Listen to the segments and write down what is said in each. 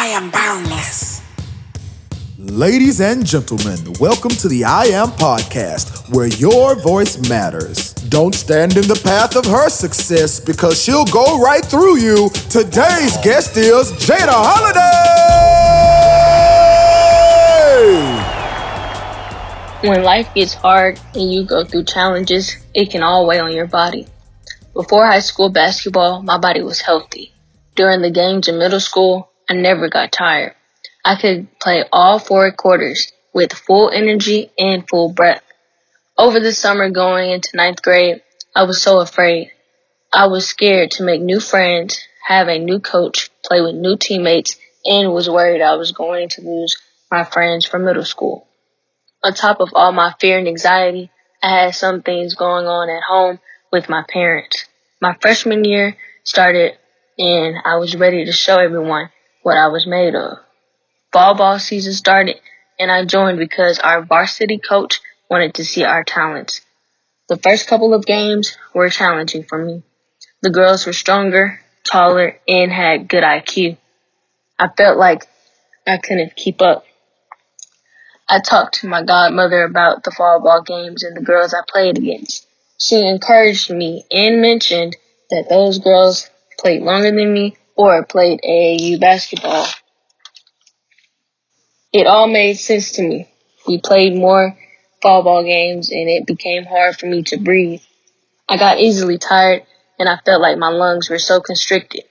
I am boundless. Ladies and gentlemen, welcome to the I Am Podcast, where your voice matters. Don't stand in the path of her success because she'll go right through you. Today's guest is Jada Holliday! When life gets hard and you go through challenges, it can all weigh on your body. Before high school basketball, my body was healthy. During the games in middle school, I never got tired. I could play all four quarters with full energy and full breath. Over the summer going into ninth grade, I was so afraid. I was scared to make new friends, have a new coach, play with new teammates, and was worried I was going to lose my friends from middle school. On top of all my fear and anxiety, I had some things going on at home with my parents. My freshman year started and I was ready to show everyone what I was made of. Fall ball season started and I joined because our varsity coach wanted to see our talents. The first couple of games were challenging for me. The girls were stronger, taller, and had good IQ. I felt like I couldn't keep up. I talked to my godmother about the fall ball games and the girls I played against. She encouraged me and mentioned that those girls played longer than me or played AAU basketball. It all made sense to me. We played more fall ball games and it became hard for me to breathe. I got easily tired and I felt like my lungs were so constricted.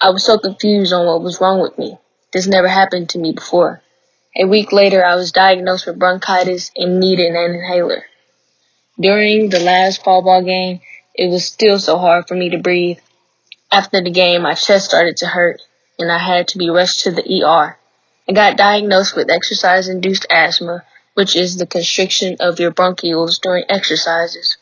I was so confused on what was wrong with me. This never happened to me before. A week later, I was diagnosed with bronchitis and needed an inhaler. During the last fall ball game, it was still so hard for me to breathe. After the game, my chest started to hurt and I had to be rushed to the ER. I got diagnosed with exercise induced asthma, which is the constriction of your bronchioles during exercises.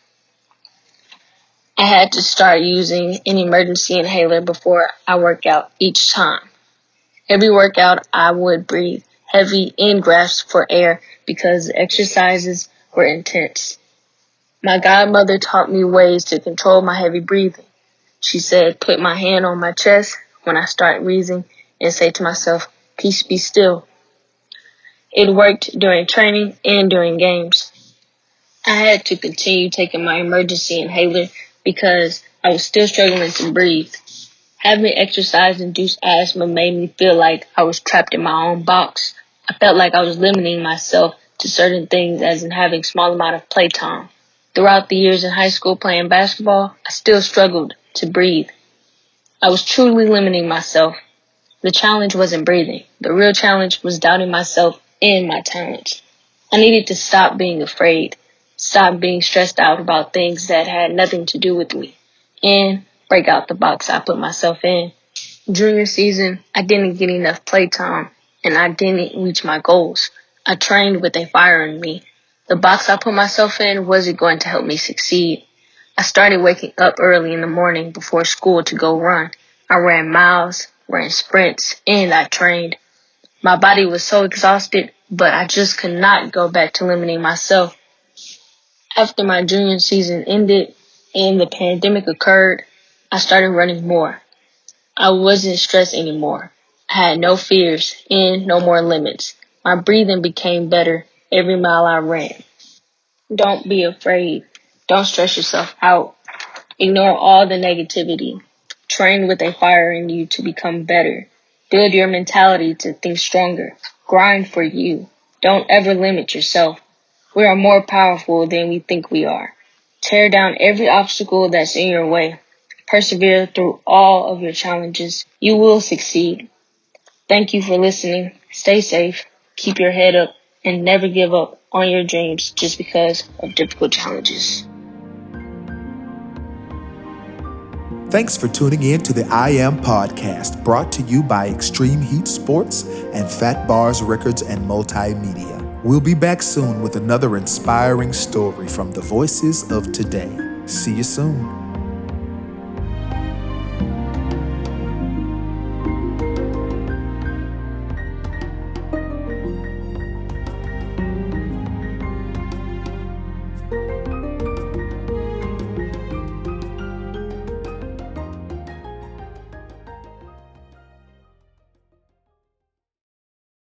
I had to start using an emergency inhaler before I work out each time. Every workout, I would breathe heavy in grasp for air because the exercises were intense. My godmother taught me ways to control my heavy breathing. She said, put my hand on my chest when I start wheezing and say to myself, peace be still. It worked during training and during games. I had to continue taking my emergency inhaler because I was still struggling to breathe. Having exercise induced asthma made me feel like I was trapped in my own box. I felt like I was limiting myself to certain things as in having small amount of playtime. Throughout the years in high school playing basketball, I still struggled to breathe. I was truly limiting myself. The challenge wasn't breathing. The real challenge was doubting myself and my talents. I needed to stop being afraid, stop being stressed out about things that had nothing to do with me, and break out the box I put myself in. Junior season, I didn't get enough playtime and I didn't reach my goals. I trained with a fire in me. The box I put myself in wasn't going to help me succeed. I started waking up early in the morning before school to go run. I ran miles, ran sprints, and I trained. My body was so exhausted, but I just could not go back to limiting myself. After my junior season ended and the pandemic occurred, I started running more. I wasn't stressed anymore. I had no fears and no more limits. My breathing became better every mile I ran. Don't be afraid. Don't stress yourself out. Ignore all the negativity. Train with a fire in you to become better. Build your mentality to think stronger. Grind for you. Don't ever limit yourself. We are more powerful than we think we are. Tear down every obstacle that's in your way. Persevere through all of your challenges. You will succeed. Thank you for listening. Stay safe, keep your head up, and never give up on your dreams just because of difficult challenges. Thanks for tuning in to the I Am podcast, brought to you by Extreme Heat Sports and Fat Bars Records and Multimedia. We'll be back soon with another inspiring story from the voices of today. See you soon.